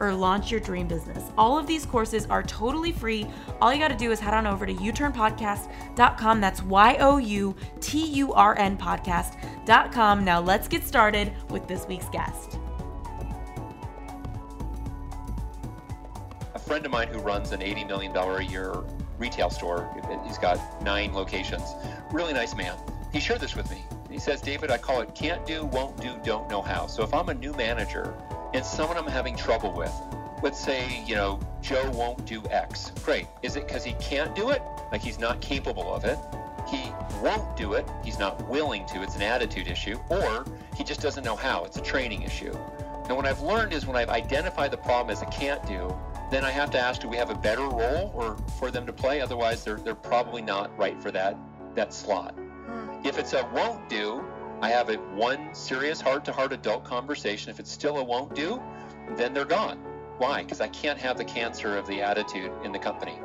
or launch your dream business. All of these courses are totally free. All you got to do is head on over to youturnpodcast.com. That's Y O U T U R N podcast.com. Now let's get started with this week's guest. A friend of mine who runs an $80 million a year retail store, he's got nine locations, really nice man. He shared this with me. He says, David, I call it can't do, won't do, don't know how. So if I'm a new manager and someone I'm having trouble with, let's say, you know, Joe won't do X. Great. Is it because he can't do it? Like he's not capable of it? He won't do it. He's not willing to. It's an attitude issue. Or he just doesn't know how. It's a training issue. And what I've learned is when I've identified the problem as a can't do, then I have to ask, do we have a better role or for them to play? Otherwise, they're, they're probably not right for that, that slot. Hmm. If it's a won't do, I have a one serious heart-to-heart adult conversation. If it's still a won't do, then they're gone. Why? Because I can't have the cancer of the attitude in the company.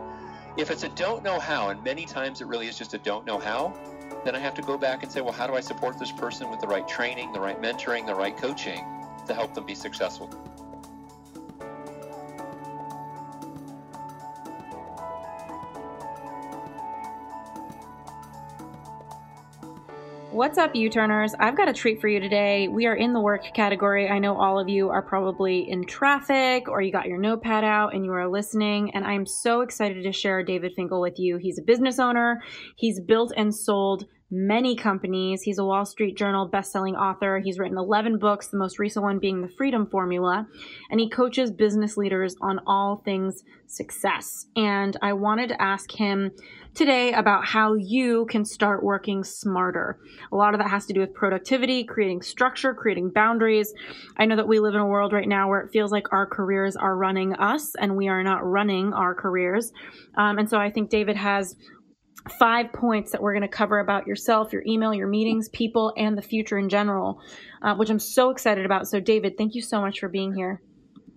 If it's a don't know how, and many times it really is just a don't know how, then I have to go back and say, well, how do I support this person with the right training, the right mentoring, the right coaching to help them be successful? What's up, U Turners? I've got a treat for you today. We are in the work category. I know all of you are probably in traffic or you got your notepad out and you are listening. And I'm so excited to share David Finkel with you. He's a business owner, he's built and sold many companies. He's a Wall Street Journal best-selling author. He's written 11 books, the most recent one being The Freedom Formula, and he coaches business leaders on all things success. And I wanted to ask him today about how you can start working smarter. A lot of that has to do with productivity, creating structure, creating boundaries. I know that we live in a world right now where it feels like our careers are running us and we are not running our careers. Um, and so I think David has five points that we're going to cover about yourself, your email, your meetings, people, and the future in general, uh, which I'm so excited about. So, David, thank you so much for being here.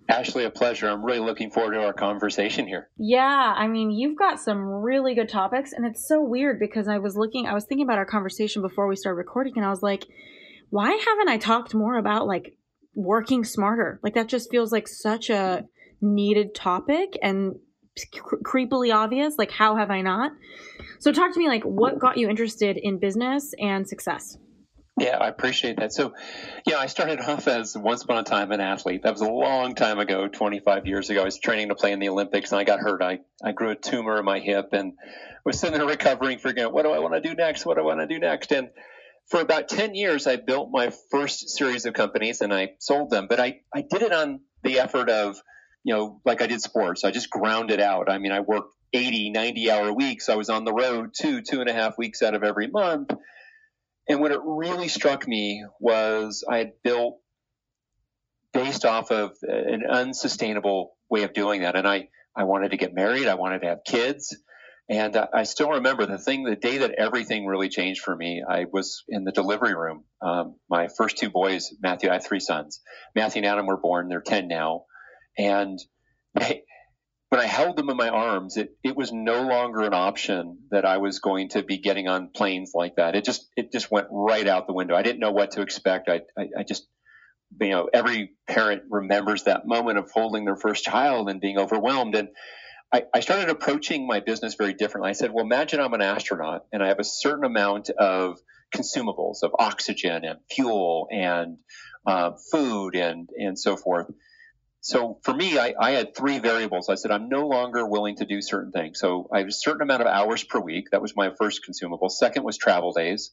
Ashley, a pleasure. I'm really looking forward to our conversation here. Yeah, I mean, you've got some really good topics, and it's so weird because I was looking, I was thinking about our conversation before we started recording, and I was like, why haven't I talked more about like working smarter? Like, that just feels like such a needed topic and creepily obvious. Like, how have I not? So, talk to me, like, what got you interested in business and success? Yeah, I appreciate that. So, yeah, I started off as once upon a time an athlete. That was a long time ago, 25 years ago. I was training to play in the Olympics and I got hurt. I, I grew a tumor in my hip and was sitting there recovering, figuring out what do I want to do next? What do I want to do next? And for about 10 years, I built my first series of companies and I sold them. But I, I did it on the effort of, you know, like I did sports. I just ground it out. I mean, I worked 80, 90 hour weeks. I was on the road two, two and a half weeks out of every month and what it really struck me was I had built based off of an unsustainable way of doing that. And I, I wanted to get married. I wanted to have kids. And I still remember the thing, the day that everything really changed for me, I was in the delivery room. Um, my first two boys, Matthew, I have three sons. Matthew and Adam were born. They're 10 now. And when I held them in my arms, it, it was no longer an option that I was going to be getting on planes like that. It just it just went right out the window. I didn't know what to expect. I, I, I just you know every parent remembers that moment of holding their first child and being overwhelmed and I, I started approaching my business very differently. I said, well, imagine I'm an astronaut and I have a certain amount of consumables of oxygen and fuel and uh, food and and so forth so for me, I, I, had three variables. I said, I'm no longer willing to do certain things. So I have a certain amount of hours per week. That was my first consumable. Second was travel days.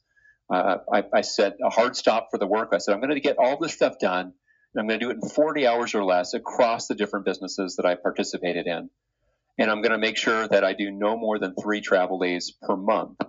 Uh, I, I set a hard stop for the work. I said, I'm going to get all this stuff done. And I'm going to do it in 40 hours or less across the different businesses that I participated in. And I'm going to make sure that I do no more than three travel days per month.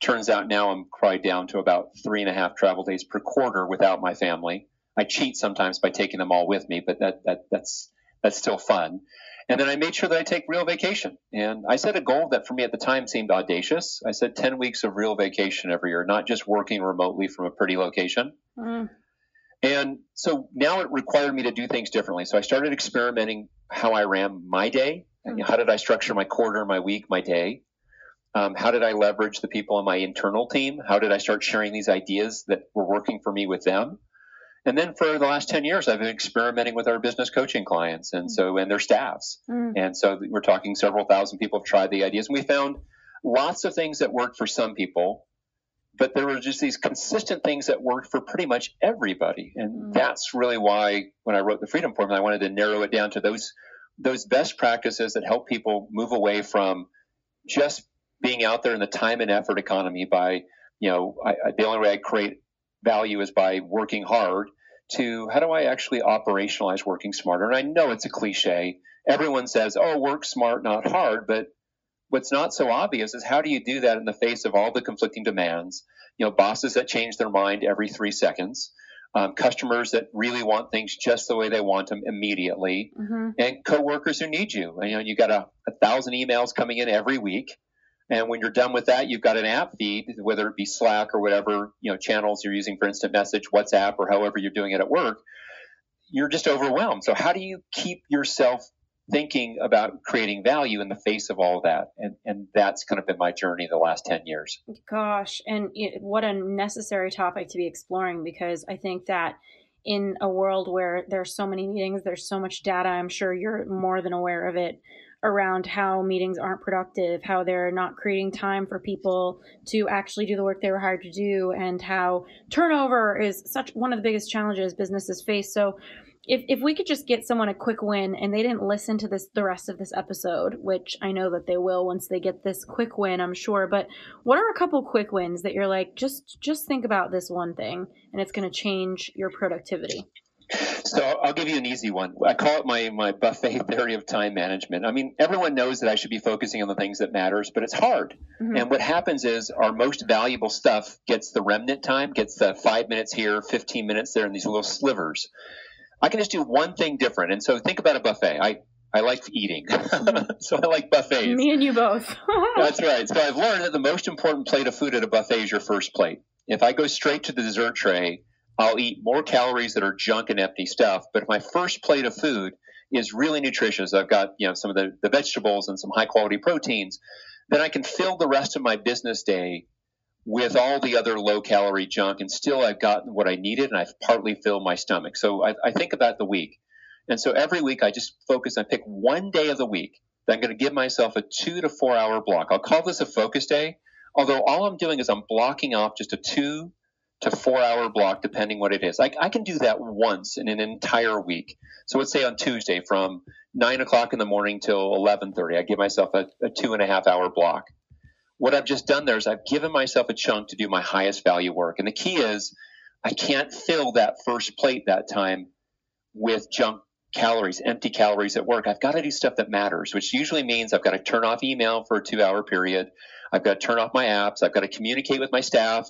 Turns out now I'm cried down to about three and a half travel days per quarter without my family. I cheat sometimes by taking them all with me, but that, that that's that's still fun. And then I made sure that I take real vacation. And I set a goal that for me at the time seemed audacious. I said 10 weeks of real vacation every year, not just working remotely from a pretty location. Mm. And so now it required me to do things differently. So I started experimenting how I ran my day. Mm. How did I structure my quarter, my week, my day? Um, how did I leverage the people on my internal team? How did I start sharing these ideas that were working for me with them? And then for the last 10 years, I've been experimenting with our business coaching clients and so, and their staffs. Mm. And so we're talking several thousand people have tried the ideas and we found lots of things that worked for some people, but there were just these consistent things that worked for pretty much everybody. And mm. that's really why when I wrote the freedom formula, I wanted to narrow it down to those, those best practices that help people move away from just being out there in the time and effort economy by, you know, I, I, the only way I create value is by working hard to how do I actually operationalize working smarter? And I know it's a cliche. Everyone says, oh, work smart, not hard. But what's not so obvious is how do you do that in the face of all the conflicting demands? You know, bosses that change their mind every three seconds, um, customers that really want things just the way they want them immediately, mm-hmm. and coworkers who need you. You know, you got a, a thousand emails coming in every week. And when you're done with that, you've got an app feed, whether it be Slack or whatever you know channels you're using for instant message, WhatsApp, or however you're doing it at work. You're just overwhelmed. So how do you keep yourself thinking about creating value in the face of all of that? And and that's kind of been my journey the last ten years. Gosh, and it, what a necessary topic to be exploring because I think that in a world where there's so many meetings, there's so much data. I'm sure you're more than aware of it around how meetings aren't productive, how they're not creating time for people to actually do the work they were hired to do, and how turnover is such one of the biggest challenges businesses face. So, if, if we could just get someone a quick win and they didn't listen to this the rest of this episode which i know that they will once they get this quick win i'm sure but what are a couple quick wins that you're like just just think about this one thing and it's going to change your productivity so I'll give you an easy one. I call it my my buffet theory of time management. I mean, everyone knows that I should be focusing on the things that matters, but it's hard. Mm-hmm. And what happens is our most valuable stuff gets the remnant time, gets the five minutes here, 15 minutes there, in these little slivers. I can just do one thing different. And so think about a buffet. I I like eating, so I like buffets. Me and you both. That's right. So I've learned that the most important plate of food at a buffet is your first plate. If I go straight to the dessert tray, I'll eat more calories that are junk and empty stuff. But if my first plate of food is really nutritious, I've got you know some of the, the vegetables and some high quality proteins, then I can fill the rest of my business day with all the other low calorie junk, and still I've gotten what I needed, and I've partly filled my stomach. So I, I think about the week, and so every week I just focus. I pick one day of the week that I'm going to give myself a two to four hour block. I'll call this a focus day. Although all I'm doing is I'm blocking off just a two to four hour block, depending what it is. I, I, can do that once in an entire week. So let's say on Tuesday from nine o'clock in the morning till eleven thirty, I give myself a, a two and a half hour block. What I've just done there is I've given myself a chunk to do my highest value work, and the key is I can't fill that first plate that time with junk calories, empty calories at work. I've got to do stuff that matters, which usually means I've got to turn off email for a two hour period. I've got to turn off my apps. I've got to communicate with my staff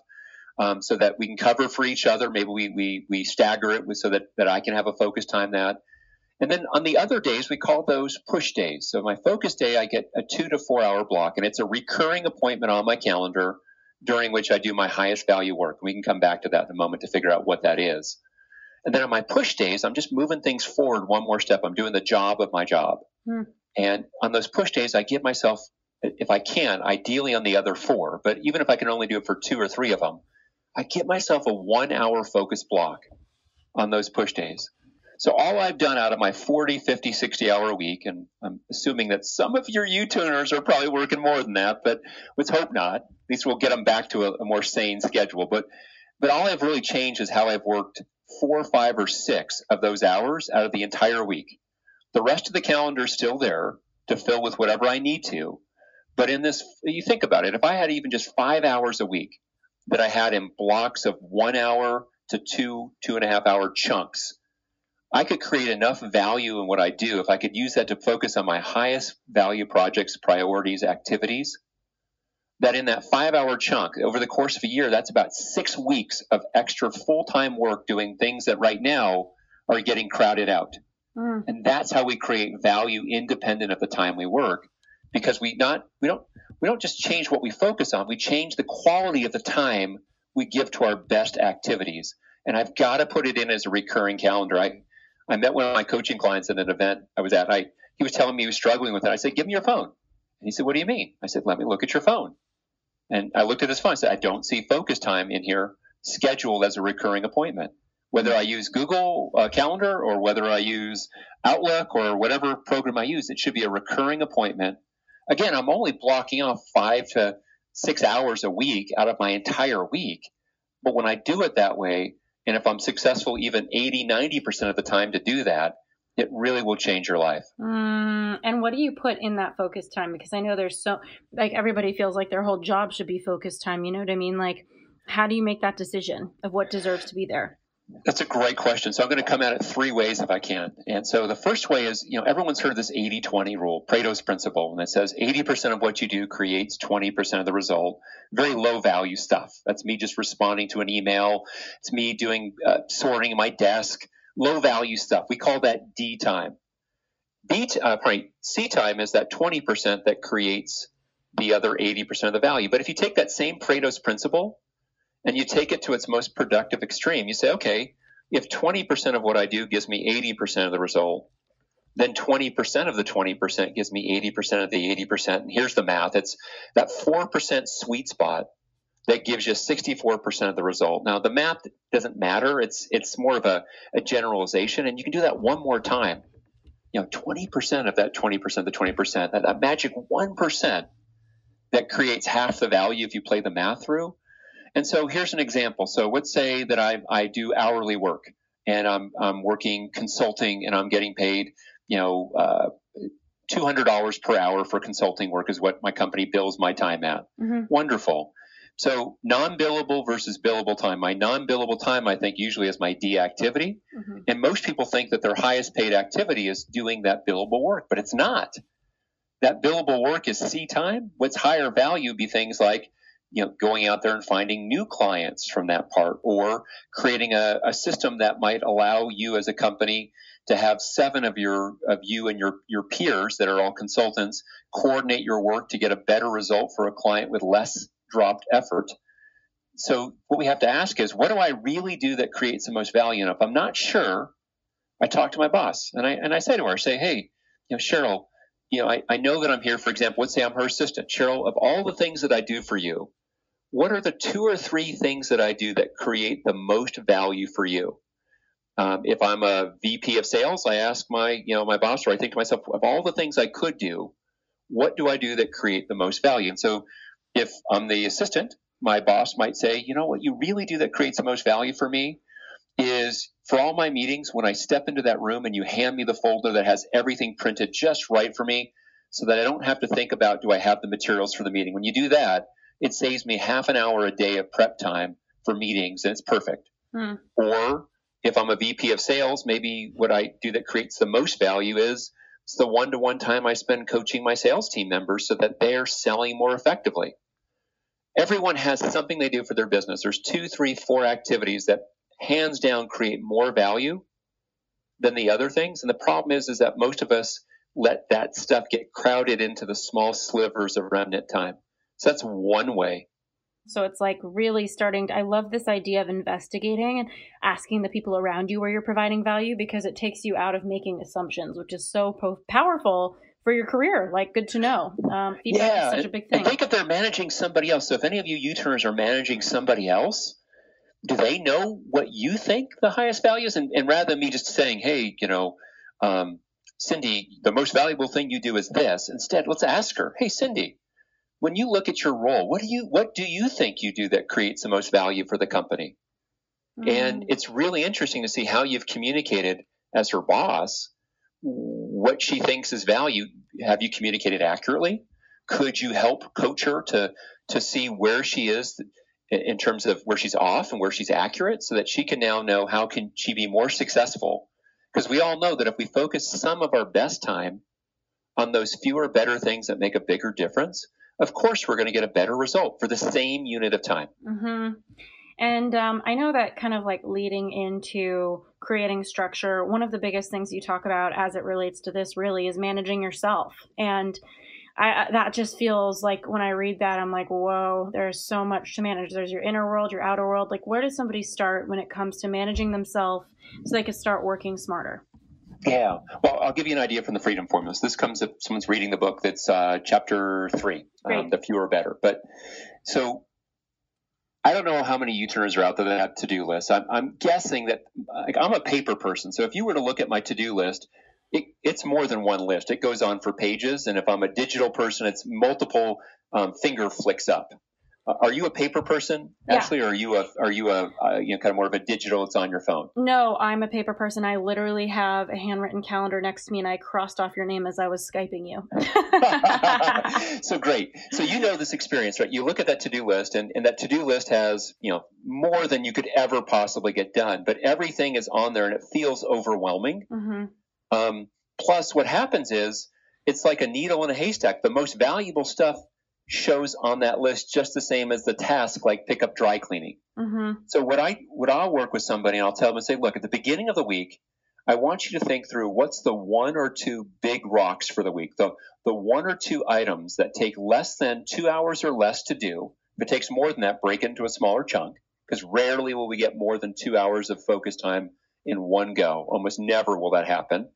um, so that we can cover for each other. Maybe we, we, we stagger it so that, that I can have a focus time that. And then on the other days, we call those push days. So my focus day, I get a two to four hour block, and it's a recurring appointment on my calendar during which I do my highest value work. We can come back to that in a moment to figure out what that is. And then on my push days, I'm just moving things forward one more step. I'm doing the job of my job. Hmm. And on those push days, I give myself, if I can, ideally on the other four, but even if I can only do it for two or three of them, I get myself a one hour focus block on those push days. So all I've done out of my 40, 50, 60 hour week, and I'm assuming that some of your U-tuners are probably working more than that, but let's hope not. At least we'll get them back to a, a more sane schedule. But, but all I've really changed is how I've worked four, five, or six of those hours out of the entire week. The rest of the calendar is still there to fill with whatever I need to. But in this, you think about it, if I had even just five hours a week that I had in blocks of one hour to two, two and a half hour chunks. I could create enough value in what I do if I could use that to focus on my highest value projects, priorities, activities. That in that five hour chunk over the course of a year, that's about six weeks of extra full time work doing things that right now are getting crowded out. Mm. And that's how we create value independent of the time we work because we not we don't we don't just change what we focus on, we change the quality of the time we give to our best activities. And I've got to put it in as a recurring calendar. I I met one of my coaching clients at an event I was at. I he was telling me he was struggling with it. I said, "Give me your phone." And he said, "What do you mean?" I said, "Let me look at your phone." And I looked at his phone. I said, "I don't see focus time in here scheduled as a recurring appointment." whether I use Google uh, Calendar or whether I use Outlook or whatever program I use, it should be a recurring appointment. Again, I'm only blocking off five to six hours a week out of my entire week. But when I do it that way, and if I'm successful even 80, 90% of the time to do that, it really will change your life. Mm, and what do you put in that focus time? Because I know there's so, like, everybody feels like their whole job should be focus time. You know what I mean? Like, how do you make that decision of what deserves to be there? That's a great question. So I'm going to come at it three ways if I can. And so the first way is, you know, everyone's heard this 80-20 rule, Pareto's principle, and it says 80% of what you do creates 20% of the result. Very low value stuff. That's me just responding to an email. It's me doing uh, sorting my desk. Low value stuff. We call that D time. B, uh, sorry, C time is that 20% that creates the other 80% of the value. But if you take that same Pareto's principle and you take it to its most productive extreme. You say, okay, if 20% of what I do gives me 80% of the result, then 20% of the 20% gives me 80% of the 80%. And here's the math it's that 4% sweet spot that gives you 64% of the result. Now, the math doesn't matter, it's, it's more of a, a generalization, and you can do that one more time. You know, 20% of that 20% of the 20%, that, that magic 1% that creates half the value if you play the math through and so here's an example. So let's say that I, I do hourly work and I'm, I'm working consulting and I'm getting paid, you know, uh, $200 per hour for consulting work is what my company bills my time at. Mm-hmm. Wonderful. So non-billable versus billable time. My non-billable time, I think, usually is my D activity. Mm-hmm. And most people think that their highest paid activity is doing that billable work, but it's not. That billable work is C time. What's higher value be things like you know, going out there and finding new clients from that part or creating a, a system that might allow you as a company to have seven of your of you and your your peers that are all consultants coordinate your work to get a better result for a client with less dropped effort. So what we have to ask is what do I really do that creates the most value? And if I'm not sure, I talk to my boss and I and I say to her, I say, hey, you know, Cheryl, you know, I, I know that I'm here, for example, let's say I'm her assistant. Cheryl, of all the things that I do for you, what are the two or three things that I do that create the most value for you? Um, if I'm a VP of sales, I ask my, you know, my boss, or I think to myself, of all the things I could do, what do I do that create the most value? And so, if I'm the assistant, my boss might say, you know, what you really do that creates the most value for me is for all my meetings, when I step into that room and you hand me the folder that has everything printed just right for me, so that I don't have to think about do I have the materials for the meeting. When you do that, it saves me half an hour a day of prep time for meetings and it's perfect. Hmm. Or if I'm a VP of sales, maybe what I do that creates the most value is it's the one to one time I spend coaching my sales team members so that they're selling more effectively. Everyone has something they do for their business. There's two, three, four activities that hands down create more value than the other things. And the problem is, is that most of us let that stuff get crowded into the small slivers of remnant time. So that's one way. So it's like really starting. To, I love this idea of investigating and asking the people around you where you're providing value because it takes you out of making assumptions, which is so po- powerful for your career. Like, good to know. Um, feedback yeah, is such a big thing. I think if they're managing somebody else, so if any of you U-turners are managing somebody else, do they know what you think the highest value is? And, and rather than me just saying, hey, you know, um, Cindy, the most valuable thing you do is this. Instead, let's ask her, hey, Cindy, when you look at your role, what do you what do you think you do that creates the most value for the company? Mm. And it's really interesting to see how you've communicated as her boss what she thinks is value. Have you communicated accurately? Could you help coach her to to see where she is in terms of where she's off and where she's accurate so that she can now know how can she be more successful because we all know that if we focus some of our best time on those fewer better things that make a bigger difference of course we're going to get a better result for the same unit of time mm-hmm. and um, i know that kind of like leading into creating structure one of the biggest things you talk about as it relates to this really is managing yourself and I, that just feels like when I read that, I'm like, whoa, there's so much to manage. There's your inner world, your outer world. Like, where does somebody start when it comes to managing themselves so they can start working smarter? Yeah. Well, I'll give you an idea from the Freedom Formulas. This comes if someone's reading the book that's uh, chapter three, um, the fewer better. But so I don't know how many U-turners are out there that have to-do lists. I'm, I'm guessing that like, I'm a paper person. So if you were to look at my to-do list, it, it's more than one list. It goes on for pages, and if I'm a digital person, it's multiple um, finger flicks up. Uh, are you a paper person, yeah. Ashley, or are you a are you a uh, you know kind of more of a digital? It's on your phone. No, I'm a paper person. I literally have a handwritten calendar next to me, and I crossed off your name as I was skyping you. so great. So you know this experience, right? You look at that to do list, and, and that to do list has you know more than you could ever possibly get done, but everything is on there, and it feels overwhelming. Mm-hmm. Um, plus, what happens is it's like a needle in a haystack. The most valuable stuff shows on that list just the same as the task, like pick up dry cleaning. Mm-hmm. So what I what I'll work with somebody and I'll tell them and say, look, at the beginning of the week, I want you to think through what's the one or two big rocks for the week, the the one or two items that take less than two hours or less to do. If it takes more than that, break it into a smaller chunk because rarely will we get more than two hours of focus time in one go. Almost never will that happen.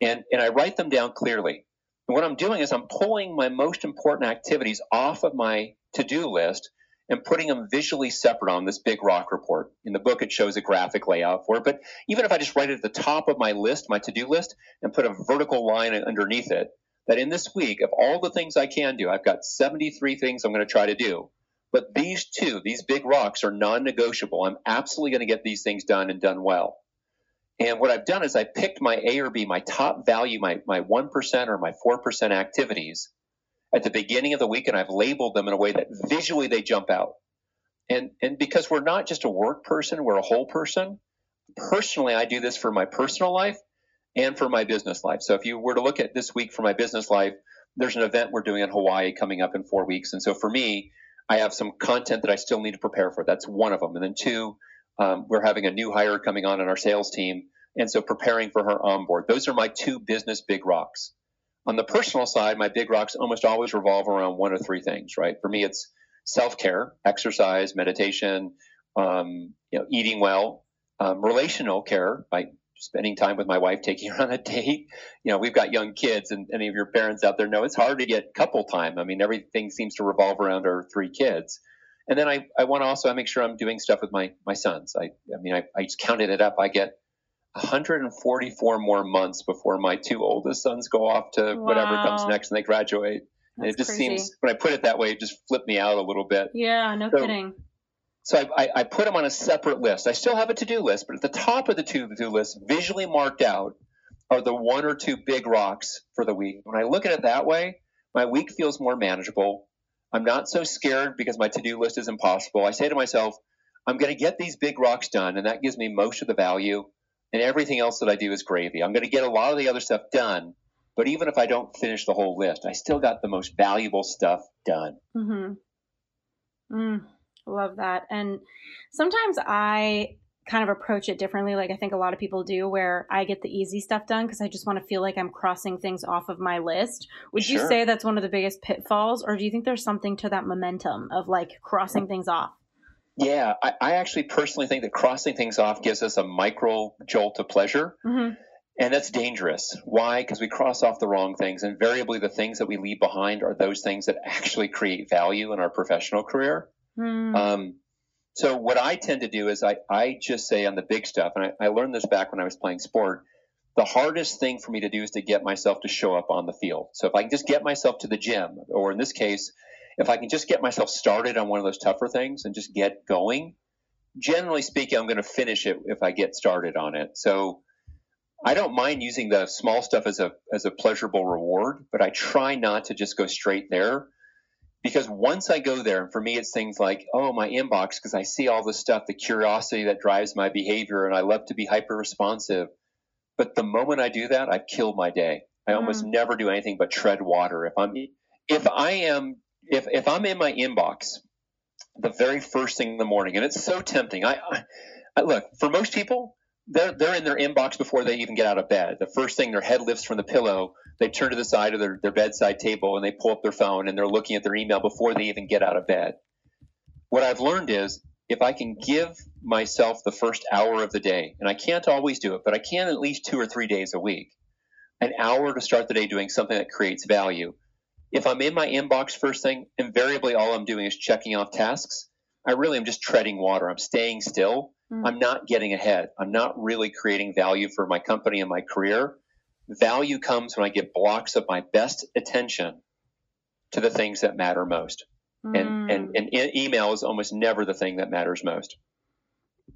And, and I write them down clearly. What I'm doing is I'm pulling my most important activities off of my to do list and putting them visually separate on this big rock report. In the book, it shows a graphic layout for it. But even if I just write it at the top of my list, my to do list, and put a vertical line underneath it, that in this week, of all the things I can do, I've got 73 things I'm going to try to do. But these two, these big rocks, are non negotiable. I'm absolutely going to get these things done and done well. And what I've done is I picked my A or B, my top value, my, my 1% or my 4% activities at the beginning of the week, and I've labeled them in a way that visually they jump out. And, and because we're not just a work person, we're a whole person. Personally, I do this for my personal life and for my business life. So if you were to look at this week for my business life, there's an event we're doing in Hawaii coming up in four weeks. And so for me, I have some content that I still need to prepare for. That's one of them. And then two, um, we're having a new hire coming on in our sales team, and so preparing for her onboard. Those are my two business big rocks. On the personal side, my big rocks almost always revolve around one or three things, right? For me, it's self care, exercise, meditation, um, you know, eating well, um, relational care by spending time with my wife, taking her on a date. You know, we've got young kids, and any of your parents out there know it's hard to get couple time. I mean, everything seems to revolve around our three kids. And then I, I want to also make sure I'm doing stuff with my, my sons. I, I mean, I, I just counted it up. I get 144 more months before my two oldest sons go off to wow. whatever comes next and they graduate. and it just crazy. seems, when I put it that way, it just flipped me out a little bit. Yeah, no so, kidding. So I, I, I, put them on a separate list. I still have a to do list, but at the top of the to do list, visually marked out, are the one or two big rocks for the week. When I look at it that way, my week feels more manageable. I'm not so scared because my to do list is impossible. I say to myself, I'm going to get these big rocks done, and that gives me most of the value, and everything else that I do is gravy. I'm going to get a lot of the other stuff done, but even if I don't finish the whole list, I still got the most valuable stuff done. Mm-hmm. Mm, love that. And sometimes I kind of approach it differently like i think a lot of people do where i get the easy stuff done because i just want to feel like i'm crossing things off of my list would sure. you say that's one of the biggest pitfalls or do you think there's something to that momentum of like crossing things off yeah i, I actually personally think that crossing things off gives us a micro jolt of pleasure mm-hmm. and that's dangerous why because we cross off the wrong things invariably the things that we leave behind are those things that actually create value in our professional career mm. um, so what I tend to do is I, I just say on the big stuff, and I, I learned this back when I was playing sport, the hardest thing for me to do is to get myself to show up on the field. So if I can just get myself to the gym, or in this case, if I can just get myself started on one of those tougher things and just get going, generally speaking, I'm going to finish it if I get started on it. So I don't mind using the small stuff as a as a pleasurable reward, but I try not to just go straight there Because once I go there, and for me, it's things like, oh, my inbox, because I see all this stuff, the curiosity that drives my behavior, and I love to be hyper responsive. But the moment I do that, I've killed my day. I mm. almost never do anything but tread water. If I'm, if I am, if, if I'm in my inbox, the very first thing in the morning, and it's so tempting. I, I, I look for most people, they're they're in their inbox before they even get out of bed. The first thing their head lifts from the pillow, they turn to the side of their, their bedside table and they pull up their phone and they're looking at their email before they even get out of bed. What I've learned is if I can give myself the first hour of the day, and I can't always do it, but I can at least two or three days a week, an hour to start the day doing something that creates value. If I'm in my inbox first thing, invariably all I'm doing is checking off tasks. I really am just treading water. I'm staying still Mm-hmm. I'm not getting ahead. I'm not really creating value for my company and my career. Value comes when I give blocks of my best attention to the things that matter most. Mm. And, and, and email is almost never the thing that matters most.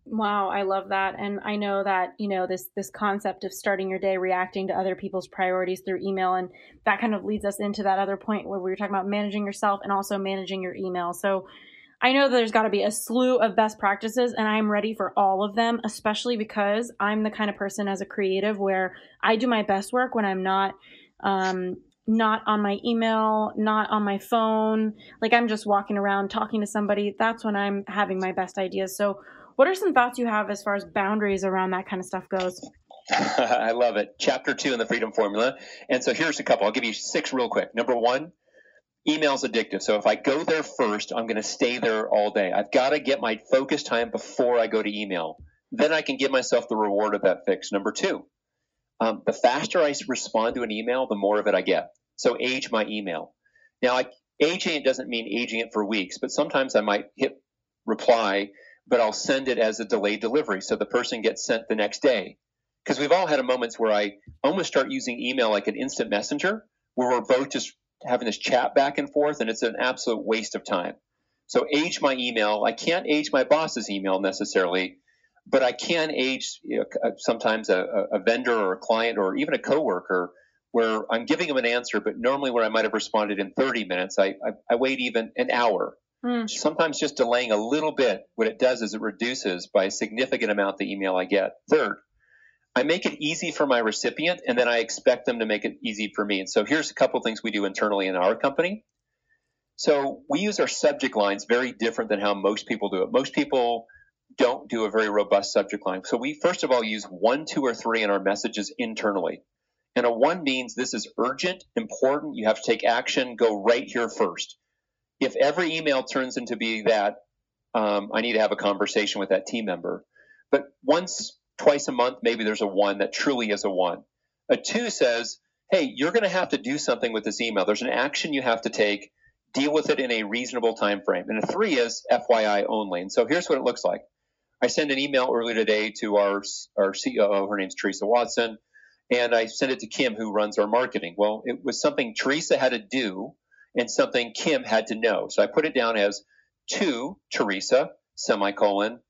Wow, I love that. And I know that, you know, this this concept of starting your day reacting to other people's priorities through email and that kind of leads us into that other point where we were talking about managing yourself and also managing your email. So I know there's got to be a slew of best practices, and I'm ready for all of them, especially because I'm the kind of person as a creative where I do my best work when I'm not. Um, not on my email, not on my phone. Like I'm just walking around talking to somebody. That's when I'm having my best ideas. So, what are some thoughts you have as far as boundaries around that kind of stuff goes? I love it. Chapter two in the Freedom Formula. And so here's a couple. I'll give you six real quick. Number one, email's addictive. So if I go there first, I'm going to stay there all day. I've got to get my focus time before I go to email. Then I can give myself the reward of that fix. Number two, um, the faster I respond to an email, the more of it I get. So age my email. Now, I, aging it doesn't mean aging it for weeks, but sometimes I might hit reply, but I'll send it as a delayed delivery. So the person gets sent the next day. Because we've all had moments where I almost start using email like an instant messenger, where we're both just having this chat back and forth, and it's an absolute waste of time. So age my email. I can't age my boss's email necessarily, but I can age you know, uh, sometimes a, a, vendor or a client or even a coworker where I'm giving them an answer, but normally where I might have responded in 30 minutes, I, I, I wait even an hour. Mm. Sometimes just delaying a little bit, what it does is it reduces by a significant amount the email I get. Third, I make it easy for my recipient, and then I expect them to make it easy for me. And so here's a couple things we do internally in our company. So we use our subject lines very different than how most people do it. Most people don't do a very robust subject line. So we first of all use one, two, or three in our messages internally. And a one means this is urgent, important, you have to take action, go right here first. If every email turns into be that, um, I need to have a conversation with that team member. But once twice a month, maybe there's a one that truly is a one. A two says, hey, you're going to have to do something with this email. There's an action you have to take. Deal with it in a reasonable time frame. And a three is FYI only. And so here's what it looks like. I sent an email earlier today to our our COO. Her name's Teresa Watson, and I sent it to Kim, who runs our marketing. Well, it was something Teresa had to do and something Kim had to know. So I put it down as two Teresa semicolon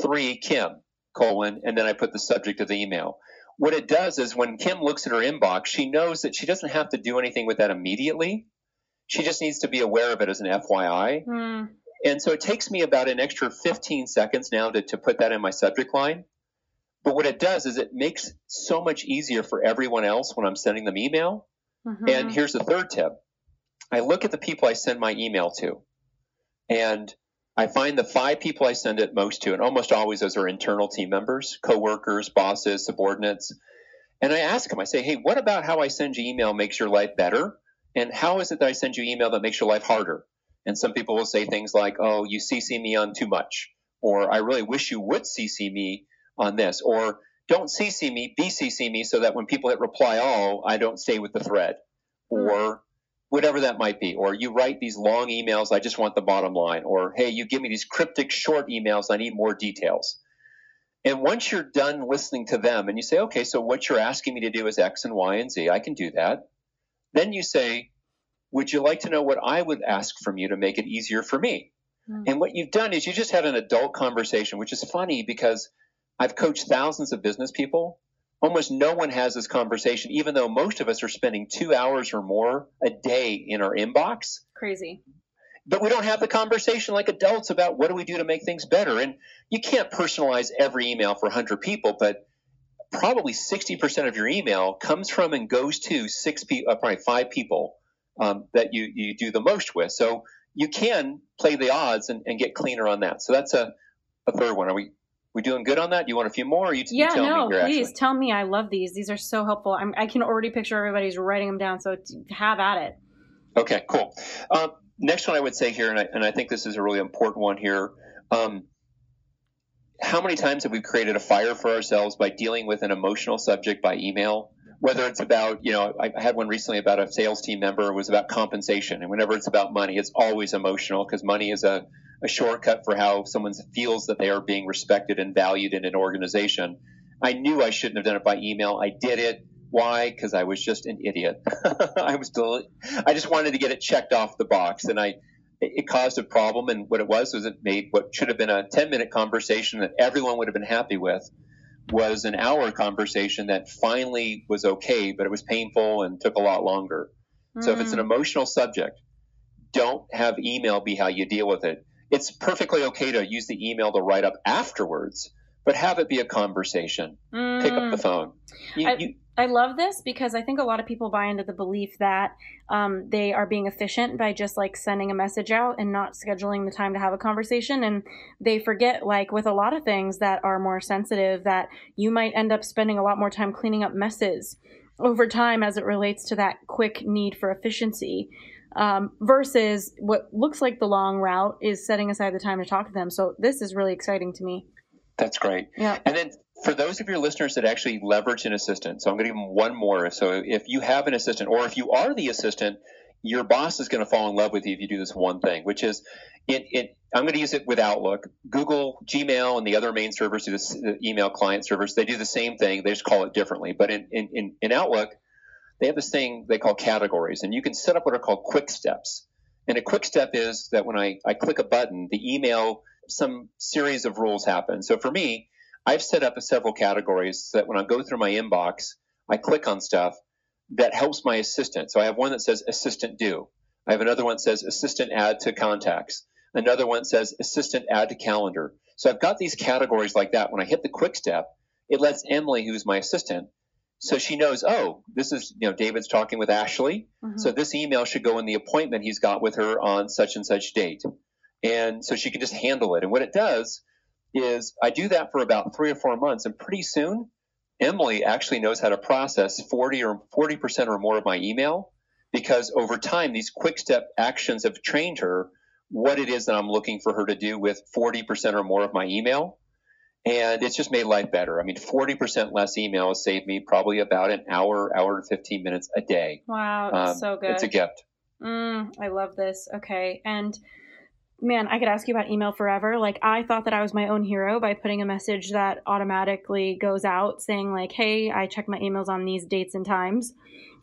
three Kim colon, and then I put the subject of the email. What it does is when Kim looks at her inbox, she knows that she doesn't have to do anything with that immediately. She just needs to be aware of it as an FYI. Mm. And so it takes me about an extra 15 seconds now to, to put that in my subject line. But what it does is it makes so much easier for everyone else when I'm sending them email. Mm-hmm. And here's the third tip I look at the people I send my email to. And I find the five people I send it most to, and almost always those are internal team members, coworkers, bosses, subordinates. And I ask them, I say, hey, what about how I send you email makes your life better? And how is it that I send you email that makes your life harder? And some people will say things like, oh, you CC me on too much, or I really wish you would CC me on this, or don't CC me, BCC me so that when people hit reply all, I don't stay with the thread. Hmm. Or whatever that might be. Or you write these long emails, I just want the bottom line. Or, hey, you give me these cryptic short emails, I need more details. And once you're done listening to them and you say, okay, so what you're asking me to do is X and Y and Z, I can do that. Then you say, would you like to know what I would ask from you to make it easier for me? Mm-hmm. And what you've done is you just had an adult conversation, which is funny because I've coached thousands of business people almost no one has this conversation, even though most of us are spending two hours or more a day in our inbox. Crazy. but we don't have the conversation like adults about what do we do to make things better. And you can't personalize every email for 100 people, but probably 60% of your email comes from and goes to six people, uh, probably five people um, that you, you do the most with. So you can play the odds and, and get cleaner on that. So that's a, a third one. Are we we doing good on that? Do you want a few more? you, yeah, you no, please actually? tell me. I love these. These are so helpful. I'm, i can already picture everybody's writing them down. So have at it. Okay, cool. Um, next one I would say here, and I, and I think this is a really important one here. Um, how many times have we created a fire for ourselves by dealing with an emotional subject by email? Whether it's about, you know, I had one recently about a sales team member. It was about compensation, and whenever it's about money, it's always emotional because money is a a shortcut for how someone feels that they are being respected and valued in an organization. I knew I shouldn't have done it by email. I did it. Why? Because I was just an idiot. I was still, I just wanted to get it checked off the box, and I it caused a problem. And what it was was it made what should have been a 10 minute conversation that everyone would have been happy with was an hour conversation that finally was okay, but it was painful and took a lot longer. Mm. So if it's an mm. emotional subject, don't have email be how you deal with it it's perfectly okay to use the email to write up afterwards, but have it be a conversation. Mm. Pick up the mm. phone. You, I, you, I, love this because I think a lot of people buy into the belief that um, they are being efficient by just like sending a message out and not scheduling the time to have a conversation. And they forget, like with a lot of things that are more sensitive, that you might end up spending a lot more time cleaning up messes over time as it relates to that quick need for efficiency um, versus what looks like the long route is setting aside the time to talk to them. So this is really exciting to me. That's great. Yeah. And then for those of your listeners that actually leverage an assistant, so I'm going to give them one more. So if you have an assistant, or if you are the assistant, your boss is going to fall in love with you if you do this one thing, which is it, it I'm going to use it with Outlook. Google, Gmail, and the other main servers, the email client servers, they do the same thing. They just call it differently. But in, in, in Outlook, they have this thing they call categories, and you can set up what are called quick steps. And a quick step is that when I, I click a button, the email, some series of rules happen. So for me, I've set up several categories so that when I go through my inbox, I click on stuff that helps my assistant. So I have one that says assistant do. I have another one that says assistant add to contacts. Another one says assistant add to calendar. So I've got these categories like that. When I hit the quick step, it lets Emily, who's my assistant, so she knows, oh, this is, you know, David's talking with Ashley. Mm-hmm. So this email should go in the appointment he's got with her on such and such date. And so she can just handle it. And what it does is I do that for about three or four months. And pretty soon, Emily actually knows how to process 40 or 40% or more of my email because over time, these quick step actions have trained her what it is that I'm looking for her to do with 40% or more of my email and it's just made life better. I mean, 40% less emails saved me probably about an hour, hour and 15 minutes a day. Wow, um, so good. It's a gift. Mm, I love this. Okay. And man, I could ask you about email forever. Like, I thought that I was my own hero by putting a message that automatically goes out saying, like, hey, I check my emails on these dates and times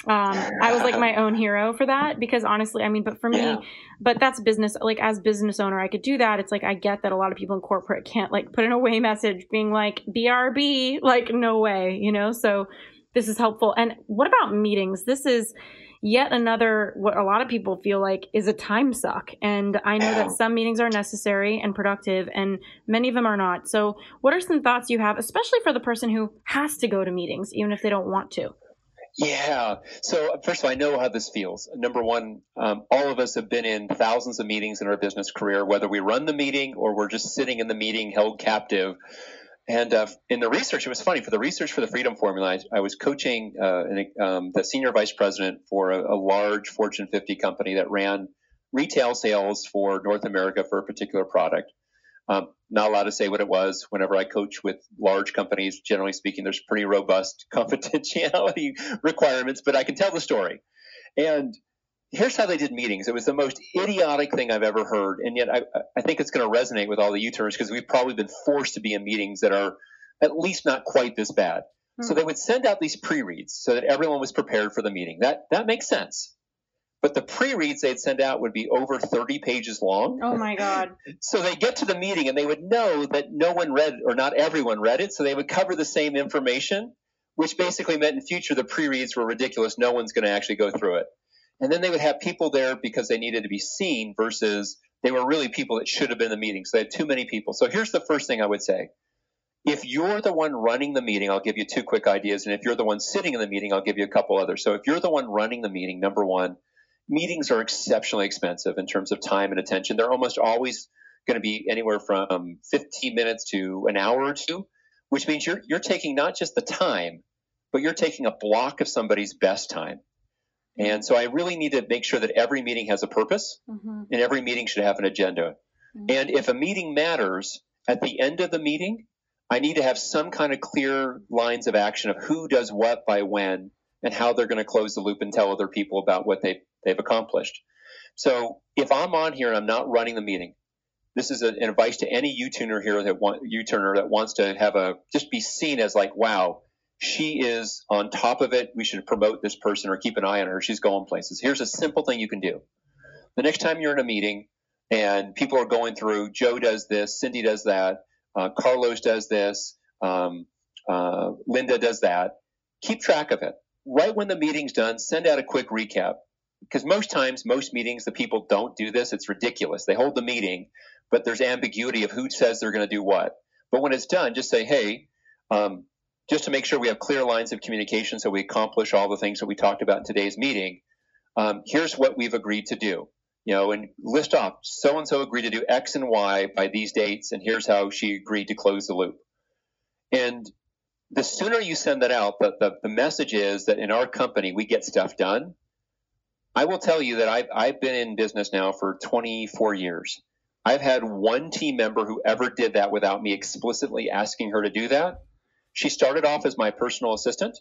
um, I was like my own hero for that because honestly, I mean, but for yeah. me, but that's business. Like as business owner, I could do that. It's like I get that a lot of people in corporate can't like put an away message being like BRB, like no way, you know. So this is helpful. And what about meetings? This is yet another what a lot of people feel like is a time suck. And I know that some meetings are necessary and productive, and many of them are not. So, what are some thoughts you have, especially for the person who has to go to meetings, even if they don't want to? Yeah. So first of all, I know how this feels. Number one, um, all of us have been in thousands of meetings in our business career, whether we run the meeting or we're just sitting in the meeting held captive. And uh, in the research, it was funny for the research for the Freedom Formula. I, I was coaching uh, an, um, the senior vice president for a, a large Fortune 50 company that ran retail sales for North America for a particular product. Um, not allowed to say what it was. Whenever I coach with large companies, generally speaking, there's pretty robust confidentiality requirements, but I can tell the story. And here's how they did meetings. It was the most idiotic thing I've ever heard, and yet I, I think it's going to resonate with all the U-turners because we've probably been forced to be in meetings that are at least not quite this bad. Hmm. So they would send out these pre-reads so that everyone was prepared for the meeting. That that makes sense. But the pre-reads they'd send out would be over 30 pages long. Oh my God. So they get to the meeting and they would know that no one read or not everyone read it. So they would cover the same information, which basically meant in future the pre-reads were ridiculous. No one's going to actually go through it. And then they would have people there because they needed to be seen versus they were really people that should have been in the meeting. So they had too many people. So here's the first thing I would say. If you're the one running the meeting, I'll give you two quick ideas. And if you're the one sitting in the meeting, I'll give you a couple others. So if you're the one running the meeting, number one, meetings are exceptionally expensive in terms of time and attention. They're almost always going to be anywhere from 15 minutes to an hour or two, which means you're, you're taking not just the time, but you're taking a block of somebody's best time. And so I really need to make sure that every meeting has a purpose mm-hmm. and every meeting should have an agenda. Mm-hmm. And if a meeting matters, at the end of the meeting, I need to have some kind of clear lines of action of who does what by when and how they're going to close the loop and tell other people about what they, they've accomplished. So if I'm on here and I'm not running the meeting, this is an advice to any U-tuner here that want U-turner that wants to have a just be seen as like, wow, she is on top of it. We should promote this person or keep an eye on her. She's going places. Here's a simple thing you can do. The next time you're in a meeting and people are going through, Joe does this, Cindy does that, uh, Carlos does this, um, uh, Linda does that. Keep track of it. Right when the meeting's done, send out a quick recap. Because most times, most meetings, the people don't do this. It's ridiculous. They hold the meeting, but there's ambiguity of who says they're going to do what. But when it's done, just say, hey, um, just to make sure we have clear lines of communication so we accomplish all the things that we talked about in today's meeting, um, here's what we've agreed to do. You know, and list off so and so agreed to do X and Y by these dates, and here's how she agreed to close the loop. And the sooner you send that out, the, the, the message is that in our company, we get stuff done. I will tell you that I've, I've been in business now for 24 years. I've had one team member who ever did that without me explicitly asking her to do that. She started off as my personal assistant.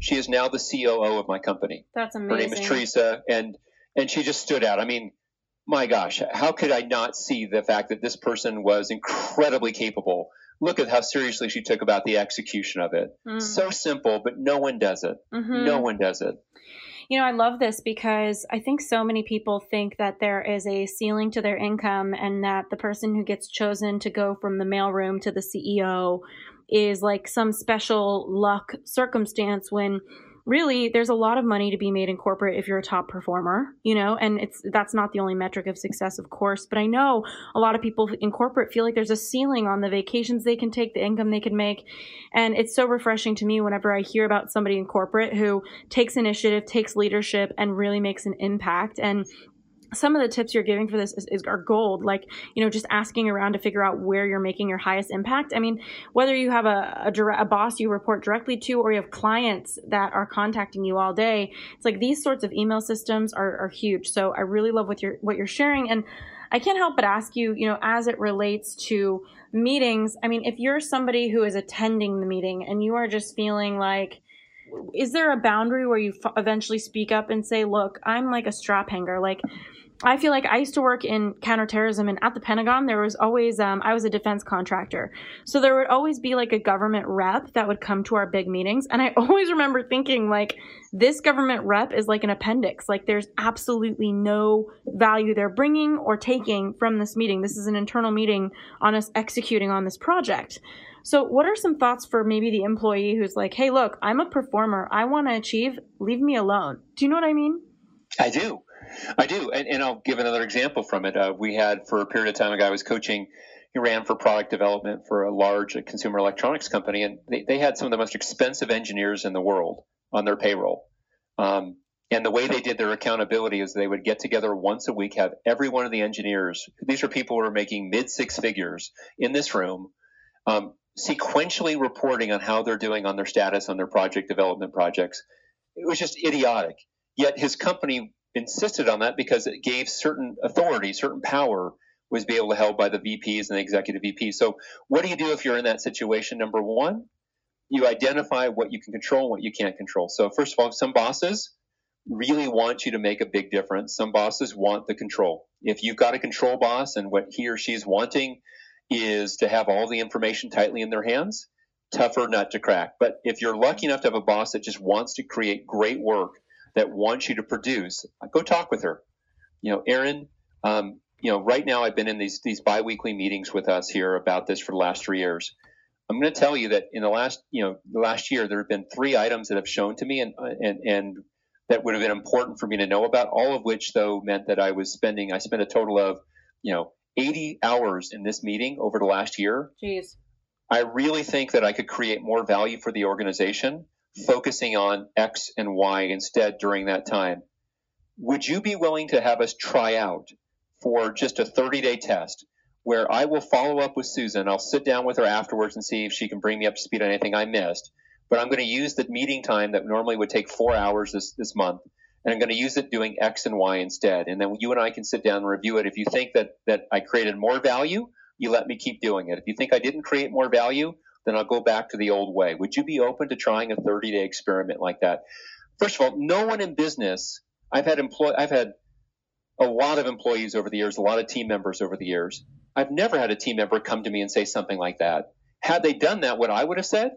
She is now the COO of my company. That's amazing. Her name is Teresa, and and she just stood out. I mean, my gosh, how could I not see the fact that this person was incredibly capable? Look at how seriously she took about the execution of it. Mm. So simple, but no one does it. Mm-hmm. No one does it. You know, I love this because I think so many people think that there is a ceiling to their income and that the person who gets chosen to go from the mailroom to the CEO is like some special luck circumstance when really there's a lot of money to be made in corporate if you're a top performer you know? And it's that's not the only metric of success of course but i know a lot of people in corporate feel like there's a ceiling on the vacations they can take the income they can make. And it's so refreshing to me whenever i hear about somebody in corporate who takes initiative takes leadership and really makes an impact. And some of the tips you're giving for this is, is, are gold like you know just asking around to figure out where you're making your highest impact. I mean whether you have a, a, direct, a boss you report directly to or you have clients that are contacting you all day it's like these sorts of email systems are, are huge. So i really love what you're what you're sharing and i can't help but ask you you know as it relates to meetings i mean if you're somebody who is attending the meeting and you are just feeling like is there a boundary where you f- eventually speak up and say look i'm like a strap hanger like I feel like I used to work in counterterrorism, and at the Pentagon, there was always, um, I was a defense contractor. So there would always be like a government rep that would come to our big meetings. And I always remember thinking, like, this government rep is like an appendix. Like, there's absolutely no value they're bringing or taking from this meeting. This is an internal meeting on us executing on this project. So, what are some thoughts for maybe the employee who's like, hey, look, I'm a performer. I want to achieve. Leave me alone. Do you know what I mean? I do. I do, and, and I'll give another example from it. Uh, we had for a period of time a guy was coaching. He ran for product development for a large uh, consumer electronics company, and they, they had some of the most expensive engineers in the world on their payroll. Um, and the way they did their accountability is they would get together once a week, have every one of the engineers, these are people who are making mid six figures in this room, um, sequentially reporting on how they're doing on their status on their project development projects. It was just idiotic. Yet his company insisted on that because it gave certain authority, certain power was be able to held by the VPs and the executive VPs. So what do you do if you're in that situation? Number one, you identify what you can control and what you can't control. So first of all, some bosses really want you to make a big difference. Some bosses want the control. If you've got a control boss and what he or she's wanting is to have all the information tightly in their hands, tougher nut to crack. But if you're lucky enough to have a boss that just wants to create great work that wants you to produce, go talk with her. You know, Erin, um, you know, right now I've been in these these biweekly meetings with us here about this for the last three years. I'm going to tell you that in the last, you know, the last year there have been three items that have shown to me and and and that would have been important for me to know about, all of which, though, meant that I was spending, I spent a total of, you know, 80 hours in this meeting over the last year. Jeez. I really think that I could create more value for the organization focusing on X and Y instead during that time. Would you be willing to have us try out for just a 30 day test where I will follow up with Susan? I'll sit down with her afterwards and see if she can bring me up to speed on anything I missed. But I'm going to use the meeting time that normally would take four hours this, this month, and I'm going to use it doing X and Y instead. And then you and I can sit down and review it. If you think that, that I created more value, you let me keep doing it. If you think I didn't create more value, then I'll go back to the old way. Would you be open to trying a 30 day experiment like that? First of all, no one in business, I've had employ, I've had a lot of employees over the years, a lot of team members over the years. I've never had a team member come to me and say something like that. Had they done that, what I would have said,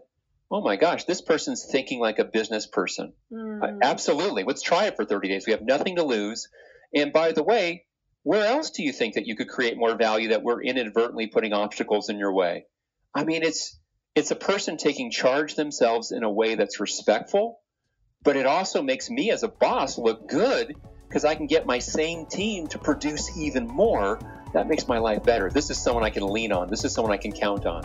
oh my gosh, this person's thinking like a business person. Mm. Uh, absolutely. Let's try it for 30 days. We have nothing to lose. And by the way, where else do you think that you could create more value that we're inadvertently putting obstacles in your way? I mean, it's it's a person taking charge themselves in a way that's respectful, but it also makes me as a boss look good because I can get my same team to produce even more. That makes my life better. This is someone I can lean on. This is someone I can count on.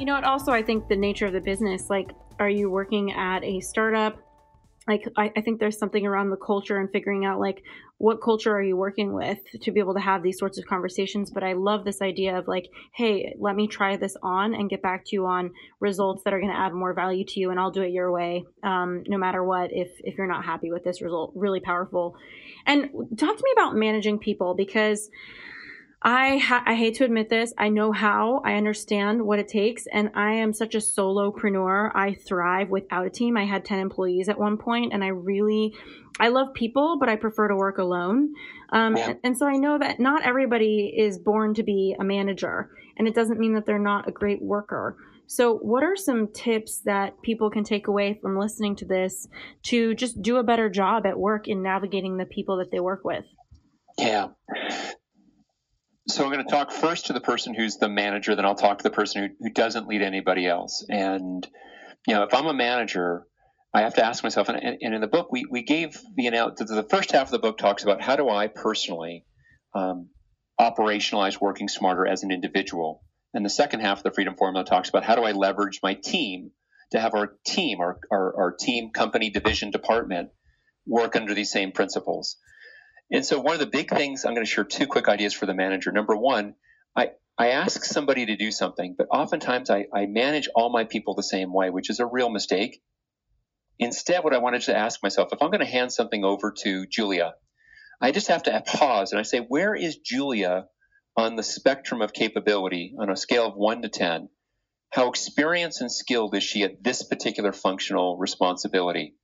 You know what? Also, I think the nature of the business, like, are you working at a startup? Like, I, I think there's something around the culture and figuring out, like, what culture are you working with to be able to have these sorts of conversations. But I love this idea of, like, hey, let me try this on and get back to you on results that are going to add more value to you, and I'll do it your way, um, no matter what, if, if you're not happy with this result. Really powerful. And talk to me about managing people because I ha- I hate to admit this. I know how. I understand what it takes, and I am such a solopreneur. I thrive without a team. I had ten employees at one point, and I really, I love people, but I prefer to work alone. Um, yeah. and, and so I know that not everybody is born to be a manager, and it doesn't mean that they're not a great worker. So, what are some tips that people can take away from listening to this to just do a better job at work in navigating the people that they work with? Yeah. So I'm going to talk first to the person who's the manager, then I'll talk to the person who, who doesn't lead anybody else. And, you know, if I'm a manager, I have to ask myself, and, and in the book, we, we gave the, the first half of the book talks about how do I personally um, operationalize working smarter as an individual. And the second half of the freedom formula talks about how do I leverage my team to have our team, our, our, our team, company, division, department work under these same principles. And so one of the big things, I'm going to share two quick ideas for the manager. Number one, I, I ask somebody to do something, but oftentimes I, I manage all my people the same way, which is a real mistake. Instead, what I wanted to ask myself, if I'm going to hand something over to Julia, I just have to pause and I say, where is Julia on the spectrum of capability on a scale of one to 10? How experienced and skilled is she at this particular functional responsibility?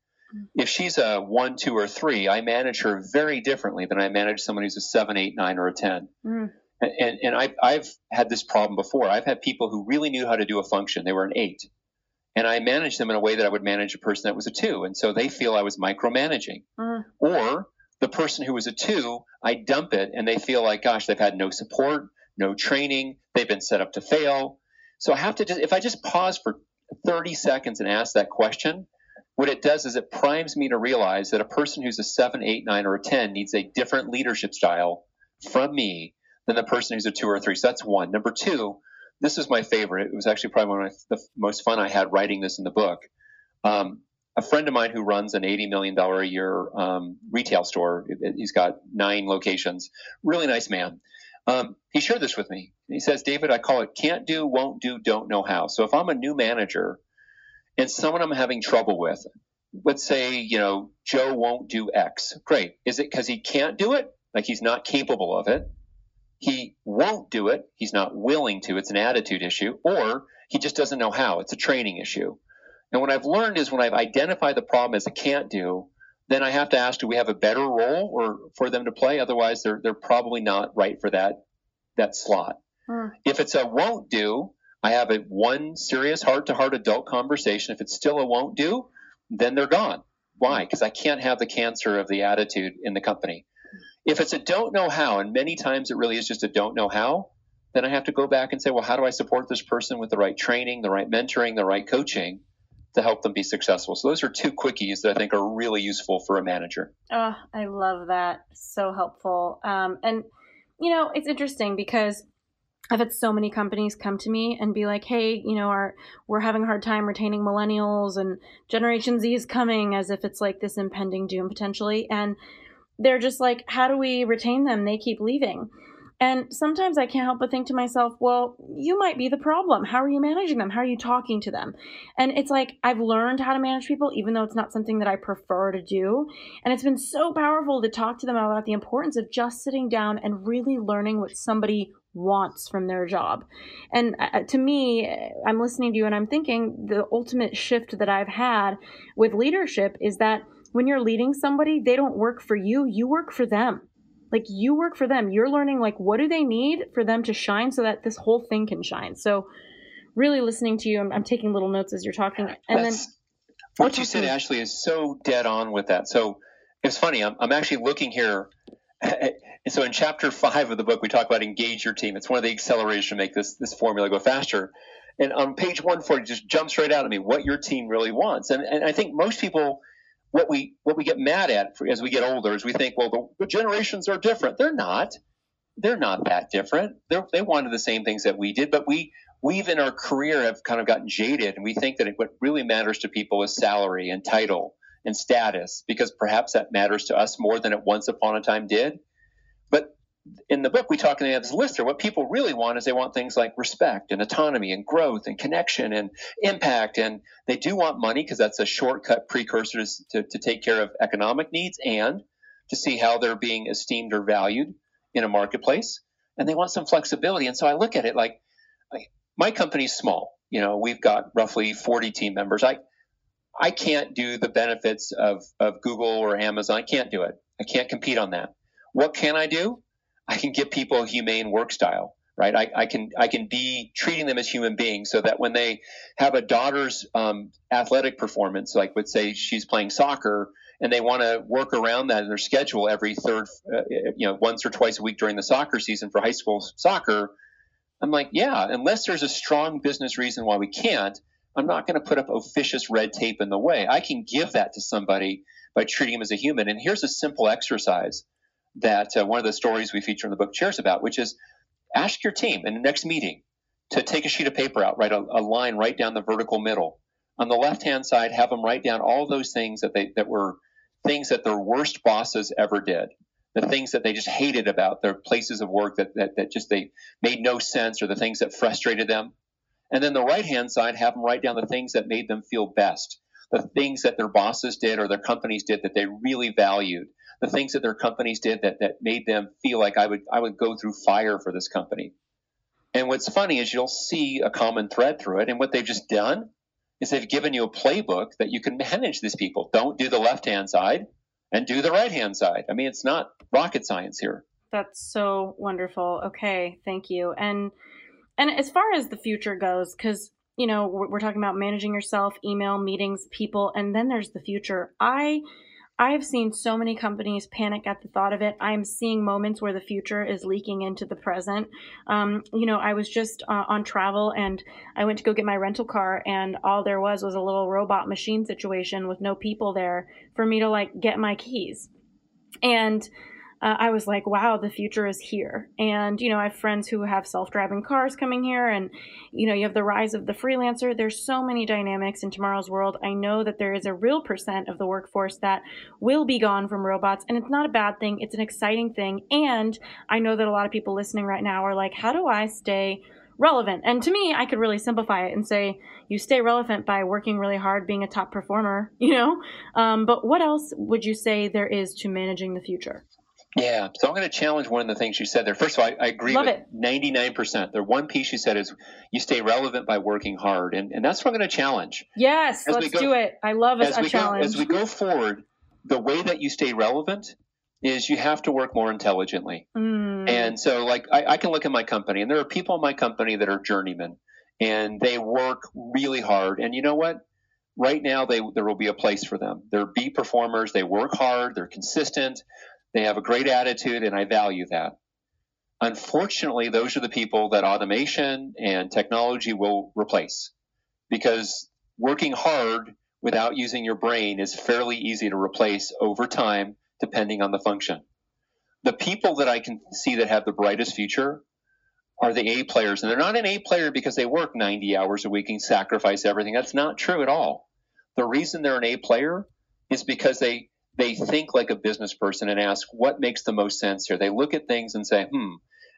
If she's a one, two, or three, I manage her very differently than I manage someone who's a seven, eight, nine, or a 10. Mm. And, and I've, I've had this problem before. I've had people who really knew how to do a function. They were an eight. And I managed them in a way that I would manage a person that was a two. And so they feel I was micromanaging. Mm. Or the person who was a two, I dump it and they feel like, gosh, they've had no support, no training, they've been set up to fail. So I have to just, if I just pause for 30 seconds and ask that question, what it does is it primes me to realize that a person who's a 7, 8, 9, or a 10 needs a different leadership style from me than the person who's a 2 or a 3. So that's one. Number two, this is my favorite. It was actually probably one of the most fun I had writing this in the book. Um, a friend of mine who runs an $80 million a year um, retail store, he's got nine locations, really nice man. Um, he shared this with me. He says, David, I call it can't do, won't do, don't know how. So if I'm a new manager and someone I'm having trouble with, let's say, you know, Joe won't do X. Great. Is it because he can't do it? Like he's not capable of it? he won't do it. He's not willing to. It's an attitude issue. Or he just doesn't know how. It's a training issue. And what I've learned is when I've identified the problem as a can't do, then I have to ask, do we have a better role or for them to play? Otherwise, they're they're probably not right for that that slot. Hmm. If it's a won't do, I have a one serious heart to heart adult conversation. If it's still a won't do, then they're gone. Why? Because I can't have the cancer of the attitude in the company. If it's a don't know how, and many times it really is just a don't know how, then I have to go back and say, well, how do I support this person with the right training, the right mentoring, the right coaching to help them be successful? So those are two quickies that I think are really useful for a manager. Oh, I love that. So helpful. Um, and, you know, it's interesting because I've had so many companies come to me and be like, "Hey, you know, our we're having a hard time retaining millennials and Generation Z is coming as if it's like this impending doom potentially." And they're just like, how do we retain them? They keep leaving. And sometimes I can't help but think to myself, well, you might be the problem. How are you managing them? How are you talking to them? And it's like I've learned how to manage people, even though it's not something that I prefer to do. And it's been so powerful to talk to them about the importance of just sitting down and really learning what somebody wants from their job. And uh, to me, I'm listening to you and I'm thinking the ultimate shift that I've had with leadership is that when you're leading somebody, they don't work for you, you work for them. Like you work for them. You're learning like what do they need for them to shine so that this whole thing can shine. So really listening to you, I'm, I'm taking little notes as you're talking. And That's, then what oh, you said, Ashley, is so dead on with that. So it's funny. I'm, I'm actually looking here. so in chapter five of the book, we talk about engage your team. It's one of the accelerators to make this this formula go faster. And on page 140, just jumps right out at me what your team really wants. And, and I think most people what we what we get mad at as we get older is we think, well, the, the generations are different. They're not. They're not that different. They're, they wanted the same things that we did, but we we've in our career have kind of gotten jaded, and we think that it, what really matters to people is salary and title and status, because perhaps that matters to us more than it once upon a time did. But in the book, we talk in this list here. What people really want is they want things like respect and autonomy and growth and connection and impact. And they do want money because that's a shortcut precursor to, to take care of economic needs and to see how they're being esteemed or valued in a marketplace. And they want some flexibility. And so I look at it like my company's small. You know, we've got roughly 40 team members. I, I can't do the benefits of, of Google or Amazon. I can't do it. I can't compete on that. What can I do? I can give people a humane work style, right? I, I can I can be treating them as human beings so that when they have a daughter's um, athletic performance, like let's say she's playing soccer and they want to work around that in their schedule every third, uh, you know, once or twice a week during the soccer season for high school soccer. I'm like, yeah, unless there's a strong business reason why we can't, I'm not going to put up officious red tape in the way. I can give that to somebody by treating them as a human. And here's a simple exercise that uh, one of the stories we feature in the book shares about, which is ask your team in the next meeting to take a sheet of paper out, write a, a line right down the vertical middle. On the left hand side, have them write down all those things that they that were things that their worst bosses ever did, the things that they just hated about their places of work that, that, that just they made no sense or the things that frustrated them. And then the right hand side, have them write down the things that made them feel best, the things that their bosses did or their companies did that they really valued, the things that their companies did that, that made them feel like I would I would go through fire for this company. And what's funny is you'll see a common thread through it. And what they've just done is they've given you a playbook that you can manage these people. Don't do the left hand side and do the right hand side. I mean, it's not rocket science here. That's so wonderful. Okay, thank you. And and as far as the future goes, because you know we're, we're talking about managing yourself, email, meetings, people, and then there's the future. I I have seen so many companies panic at the thought of it. I'm seeing moments where the future is leaking into the present. Um, you know, I was just uh, on travel and I went to go get my rental car, and all there was was a little robot machine situation with no people there for me to like get my keys. And uh, I was like, wow, the future is here. And, you know, I have friends who have self driving cars coming here, and, you know, you have the rise of the freelancer. There's so many dynamics in tomorrow's world. I know that there is a real percent of the workforce that will be gone from robots, and it's not a bad thing, it's an exciting thing. And I know that a lot of people listening right now are like, how do I stay relevant. And to me, I could really simplify it and say you stay relevant by working really hard, being a top performer, you know? Um, but what else would you say there is to managing the future? Yeah, so I'm going to challenge one of the things you said there. First of all, I, I agree Love with it. 99%. The one piece you said is you stay relevant by working hard, and, and that's what I'm going to challenge. Yes, As let's go- do it. I love As a, we, go, challenge. as we go forward, the way that you stay relevant is you have to work more intelligently. Mm. And so, like, I, I can look at my company, and there are people in my company that are journeymen, and they work really hard. And you know what? Right now, they there will be a place for them. They're B performers. They work hard. They're consistent. They have a great attitude, and I value that. Unfortunately, those are the people that automation and technology will replace, because working hard without using your brain is fairly easy to replace over time, depending on the function the people that I can see that have the brightest future are the A players. And they're not an A player because they work 90 hours a week and sacrifice everything. That's not true at all. The reason they're an A player is because they they think like a business person and ask what makes the most sense here. They look at things and say, hmm,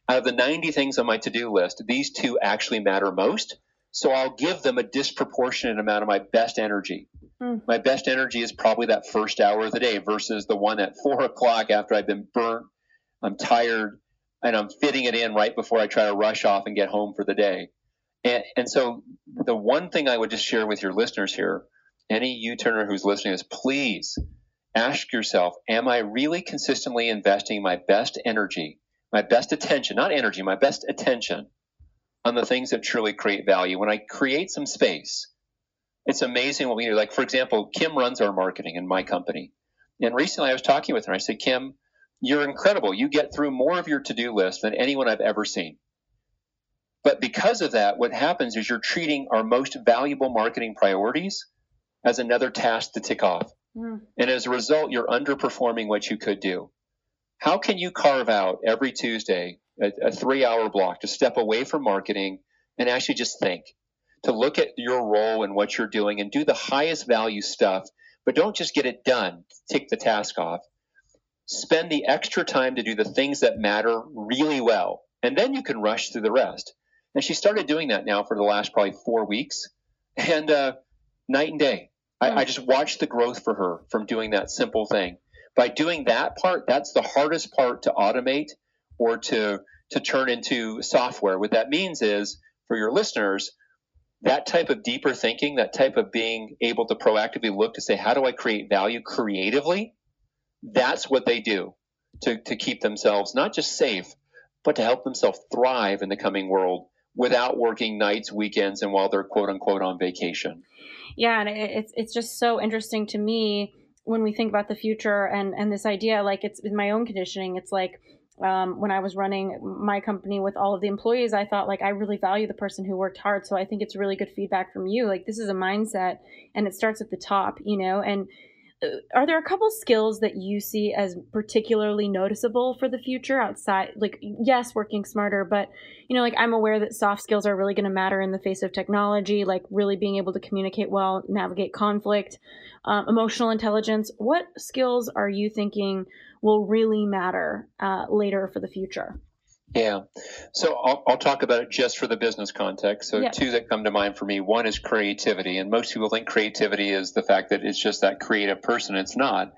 out of the 90 things on my to-do list, these two actually matter most. So I'll give them a disproportionate amount of my best energy. Hmm. My best energy is probably that first hour of the day versus the one at four o'clock after I've been burnt I'm tired and I'm fitting it in right before I try to rush off and get home for the day. And, and so the one thing I would just share with your listeners here, any U-turner who's listening is please ask yourself, am I really consistently investing my best energy, my best attention, not energy, my best attention on the things that truly create value? When I create some space, it's amazing what we do. Like, for example, Kim runs our marketing in my company. And recently I was talking with her. I said, Kim, you're incredible. You get through more of your to do list than anyone I've ever seen. But because of that, what happens is you're treating our most valuable marketing priorities as another task to tick off. And as a result, you're underperforming what you could do. How can you carve out every Tuesday a, a three hour block to step away from marketing and actually just think, to look at your role and what you're doing and do the highest value stuff, but don't just get it done, tick the task off spend the extra time to do the things that matter really well, and then you can rush through the rest. And she started doing that now for the last probably four weeks, and uh, night and day. I, I just watched the growth for her from doing that simple thing. By doing that part, that's the hardest part to automate or to to turn into software. What that means is for your listeners, that type of deeper thinking, that type of being able to proactively look to say, how do I create value creatively? That's what they do to, to keep themselves not just safe, but to help themselves thrive in the coming world without working nights, weekends, and while they're quote unquote on vacation. Yeah, and it, it's it's just so interesting to me when we think about the future and and this idea. Like it's in my own conditioning. It's like um, when I was running my company with all of the employees, I thought like I really value the person who worked hard. So I think it's really good feedback from you. Like this is a mindset, and it starts at the top, you know, and are there a couple skills that you see as particularly noticeable for the future outside like yes working smarter but you know like i'm aware that soft skills are really going to matter in the face of technology like really being able to communicate well navigate conflict um, emotional intelligence. What skills are you thinking will really matter uh, later for the future yeah. So I'll, I'll, talk about it just for the business context. So, yeah. two that come to mind for me one is creativity. And most people think creativity is the fact that it's just that creative person. It's not.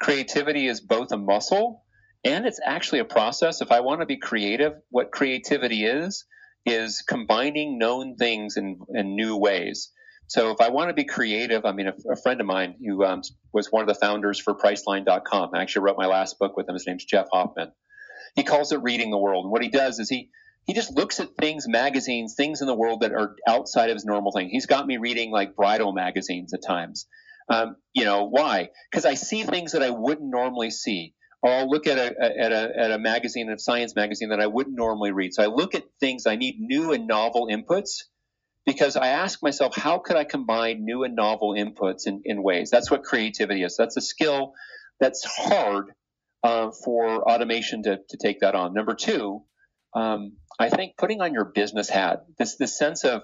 Creativity is both a muscle and it's actually a process. If I want to be creative, what creativity is, is combining known things in, in new ways. So, if I want to be creative, I mean, a, a friend of mine who um, was one of the founders for Priceline.com, I actually wrote my last book with him. His name's Jeff Hoffman he calls it reading the world. And what he does is he he just looks at things, magazines, things in the world that are outside of his normal thing. He's got me reading like bridal magazines at times. Um, you know why? Because I see things that I wouldn't normally see. Or I'll look at a, at a at a magazine, a science magazine that I wouldn't normally read. So I look at things. I need new and novel inputs because I ask myself, how could I combine new and novel inputs in, in ways? That's what creativity is. That's a skill that's hard uh, for automation to, to take that on. Number two, um, I think putting on your business hat, this this sense of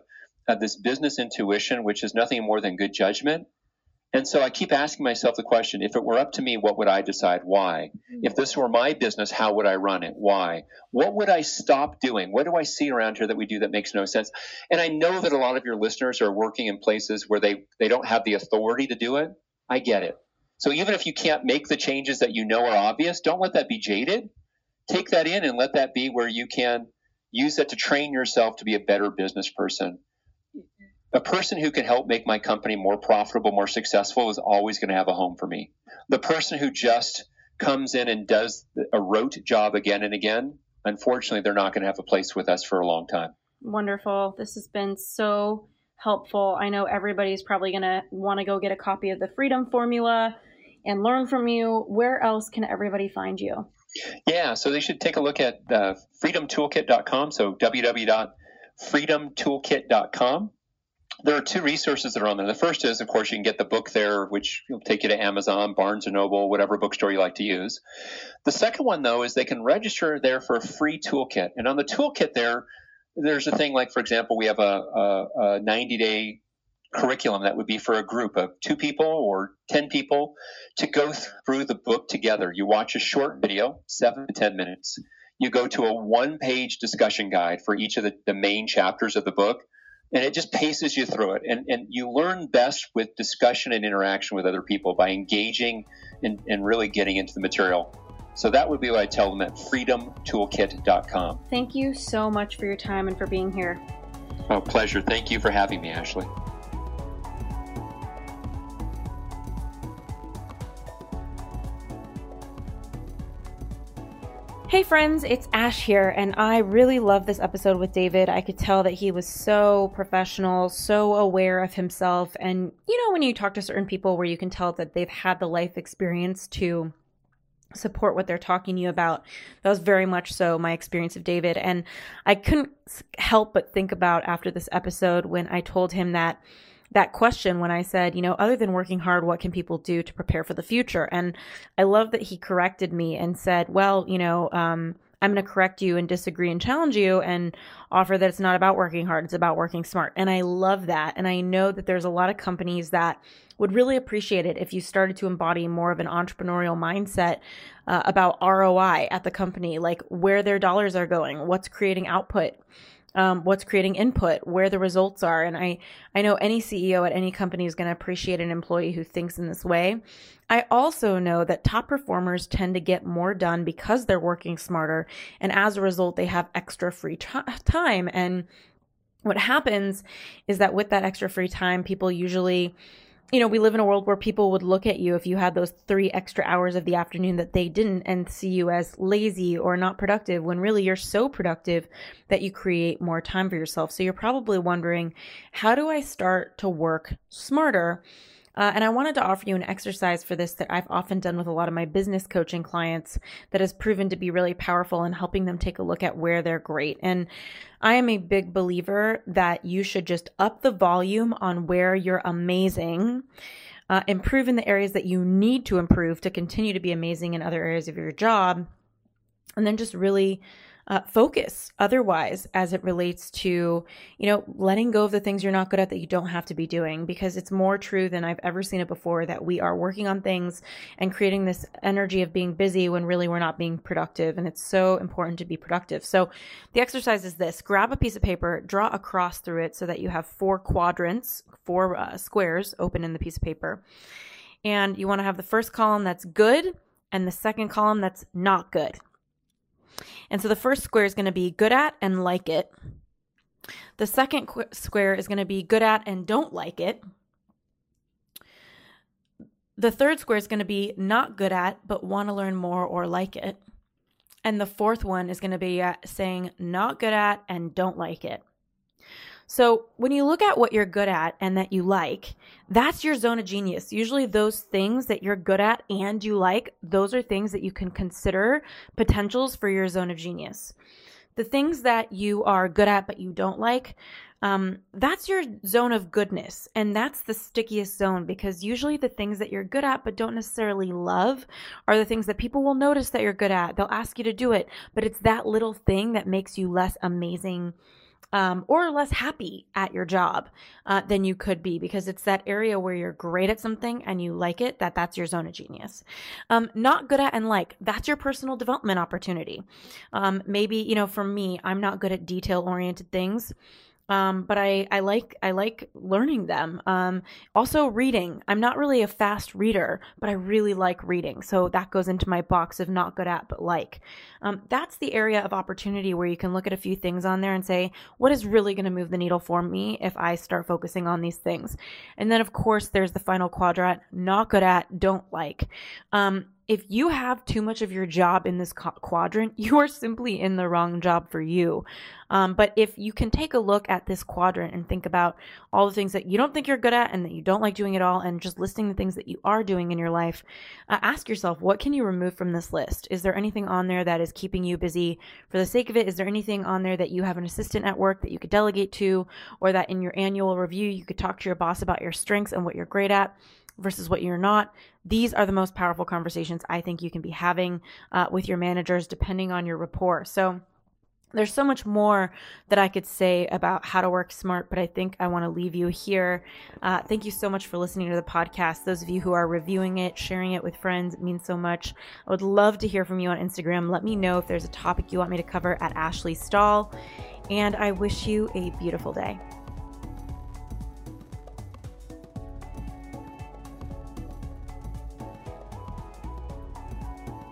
uh, this business intuition, which is nothing more than good judgment. And so I keep asking myself the question: If it were up to me, what would I decide? Why? If this were my business, how would I run it? Why? What would I stop doing? What do I see around here that we do that makes no sense? And I know that a lot of your listeners are working in places where they they don't have the authority to do it. I get it. So even if you can't make the changes that you know are obvious, don't let that be jaded. Take that in and let that be where you can use that to train yourself to be a better business person. A person who can help make my company more profitable, more successful is always going to have a home for me. The person who just comes in and does a rote job again and again, unfortunately, they're not going to have a place with us for a long time. Wonderful. This has been so helpful. I know everybody's probably going to want to go get a copy of the Freedom Formula and learn from you. Where else can everybody find you? Yeah, so they should take a look at uh, freedomtoolkit.com. So www.freedomtoolkit.com. There are two resources that are on there. The first is, of course, you can get the book there, which will take you to Amazon, Barnes and Noble, whatever bookstore you like to use. The second one, though, is they can register there for a free toolkit. And on the toolkit there, there's a thing like, for example, we have a, a, a 90 day curriculum that would be for a group of two people or 10 people to go through the book together. You watch a short video, seven to 10 minutes. You go to a one page discussion guide for each of the, the main chapters of the book, and it just paces you through it. And, and you learn best with discussion and interaction with other people by engaging and, and really getting into the material. So that would be what I tell them at freedomtoolkit.com. Thank you so much for your time and for being here. Oh, pleasure. Thank you for having me, Ashley. Hey friends, it's Ash here, and I really love this episode with David. I could tell that he was so professional, so aware of himself. And you know, when you talk to certain people where you can tell that they've had the life experience to support what they're talking to you about, that was very much so my experience of David. And I couldn't help but think about after this episode when I told him that that question when I said, you know, other than working hard, what can people do to prepare for the future? And I love that he corrected me and said, well, you know, um, I'm going to correct you and disagree and challenge you and offer that it's not about working hard, it's about working smart. And I love that. And I know that there's a lot of companies that would really appreciate it if you started to embody more of an entrepreneurial mindset uh, about ROI at the company, like where their dollars are going, what's creating output um, what's creating input, where the results are. And I, I know any CEO at any company is going to appreciate an employee who thinks in this way. I also know that top performers tend to get more done because they're working smarter. And as a result, they have extra free t- time. And what happens is that with that extra free time, people usually you know, we live in a world where people would look at you if you had those three extra hours of the afternoon that they didn't and see you as lazy or not productive when really you're so productive that you create more time for yourself. So you're probably wondering, how do I start to work smarter? Uh, and I wanted to offer you an exercise for this that I've often done with a lot of my business coaching clients that has proven to be really powerful in helping them take a look at where they're great. And I am a big believer that you should just up the volume on where you're amazing. Uh, improve in the areas that you need to improve to continue to be amazing in other areas of your job. And then just really uh, focus otherwise as it relates to, you know, letting go of the things you're not good at that you don't have to be doing because it's more true than I've ever seen it before that we are working on things and creating this energy of being busy when really we're not being productive. And it's so important to be productive. So the exercise is this grab a piece of paper, draw a cross through it so that you have four quadrants, four uh, squares open in the piece of paper. And you want to have the first column that's good and the second column that's not good. And so the first square is going to be good at and like it. The second qu- square is going to be good at and don't like it. The third square is going to be not good at, but want to learn more or like it. And the fourth one is going to be saying not good at and don't like it. So when you look at what you're good at and that you like, that's your zone of genius. Usually those things that you're good at and you like, those are things that you can consider potentials for your zone of genius. The things that you are good at but you don't like, um, that's your zone of goodness. And that's the stickiest zone because usually the things that you're good at but don't necessarily love are the things that people will notice that you're good at. They'll ask you to do it, but it's that little thing that makes you less amazing um, or less happy at your job uh, than you could be because it's that area where you're great at something and you like it that that's your zone of genius. Um, not good at and like that's your personal development opportunity. Um, maybe you know for me i'm not good at detail oriented things um, but I, I like I like learning them. Um, also reading. I'm not really a fast reader, but I really like reading. So that goes into my box of not good at but like. Um, that's the area of opportunity where you can look at a few things on there and say, what is really going to move the needle for me if I start focusing on these things? And then of course there's the final quadrant: not good at, don't like. If you have too much of your job in this quadrant, you are simply in the wrong job for you. Um, but if you can take a look at this quadrant and think about all the things that you don't think you're good at and that you don't like doing at all, and just listing the things that you are doing in your life, uh, ask yourself, what can you remove from this list? Is there anything on there that is keeping you busy for the sake of it? Is there anything on there that you have an assistant at work that you could delegate to, or that in your annual review you could talk to your boss about your strengths and what you're great at? versus what you're not. These are the most powerful conversations I think you can be having uh, with your managers, depending on your rapport. So, there's so much more that I could say about how to work smart, but I think I want to leave you here. Uh, thank you so much for listening to the podcast. Those of you who are reviewing it, sharing it with friends, it means so much. I would love to hear from you on Instagram. Let me know if there's a topic you want me to cover at Ashley Stahl. And I wish you a beautiful day.